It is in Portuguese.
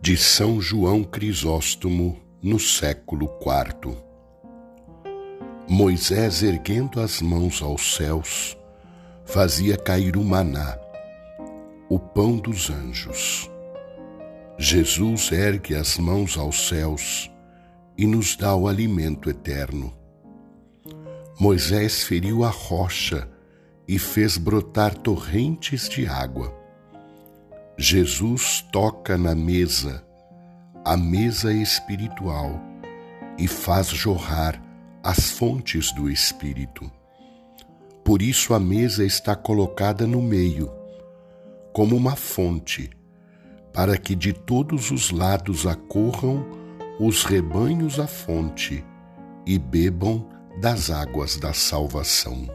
de São João Crisóstomo no século IV. Moisés, erguendo as mãos aos céus, fazia cair o maná, o pão dos anjos. Jesus ergue as mãos aos céus e nos dá o alimento eterno. Moisés feriu a rocha e fez brotar torrentes de água. Jesus toca na mesa, a mesa espiritual, e faz jorrar as fontes do Espírito. Por isso a mesa está colocada no meio, como uma fonte, para que de todos os lados acorram os rebanhos à fonte e bebam das águas da salvação.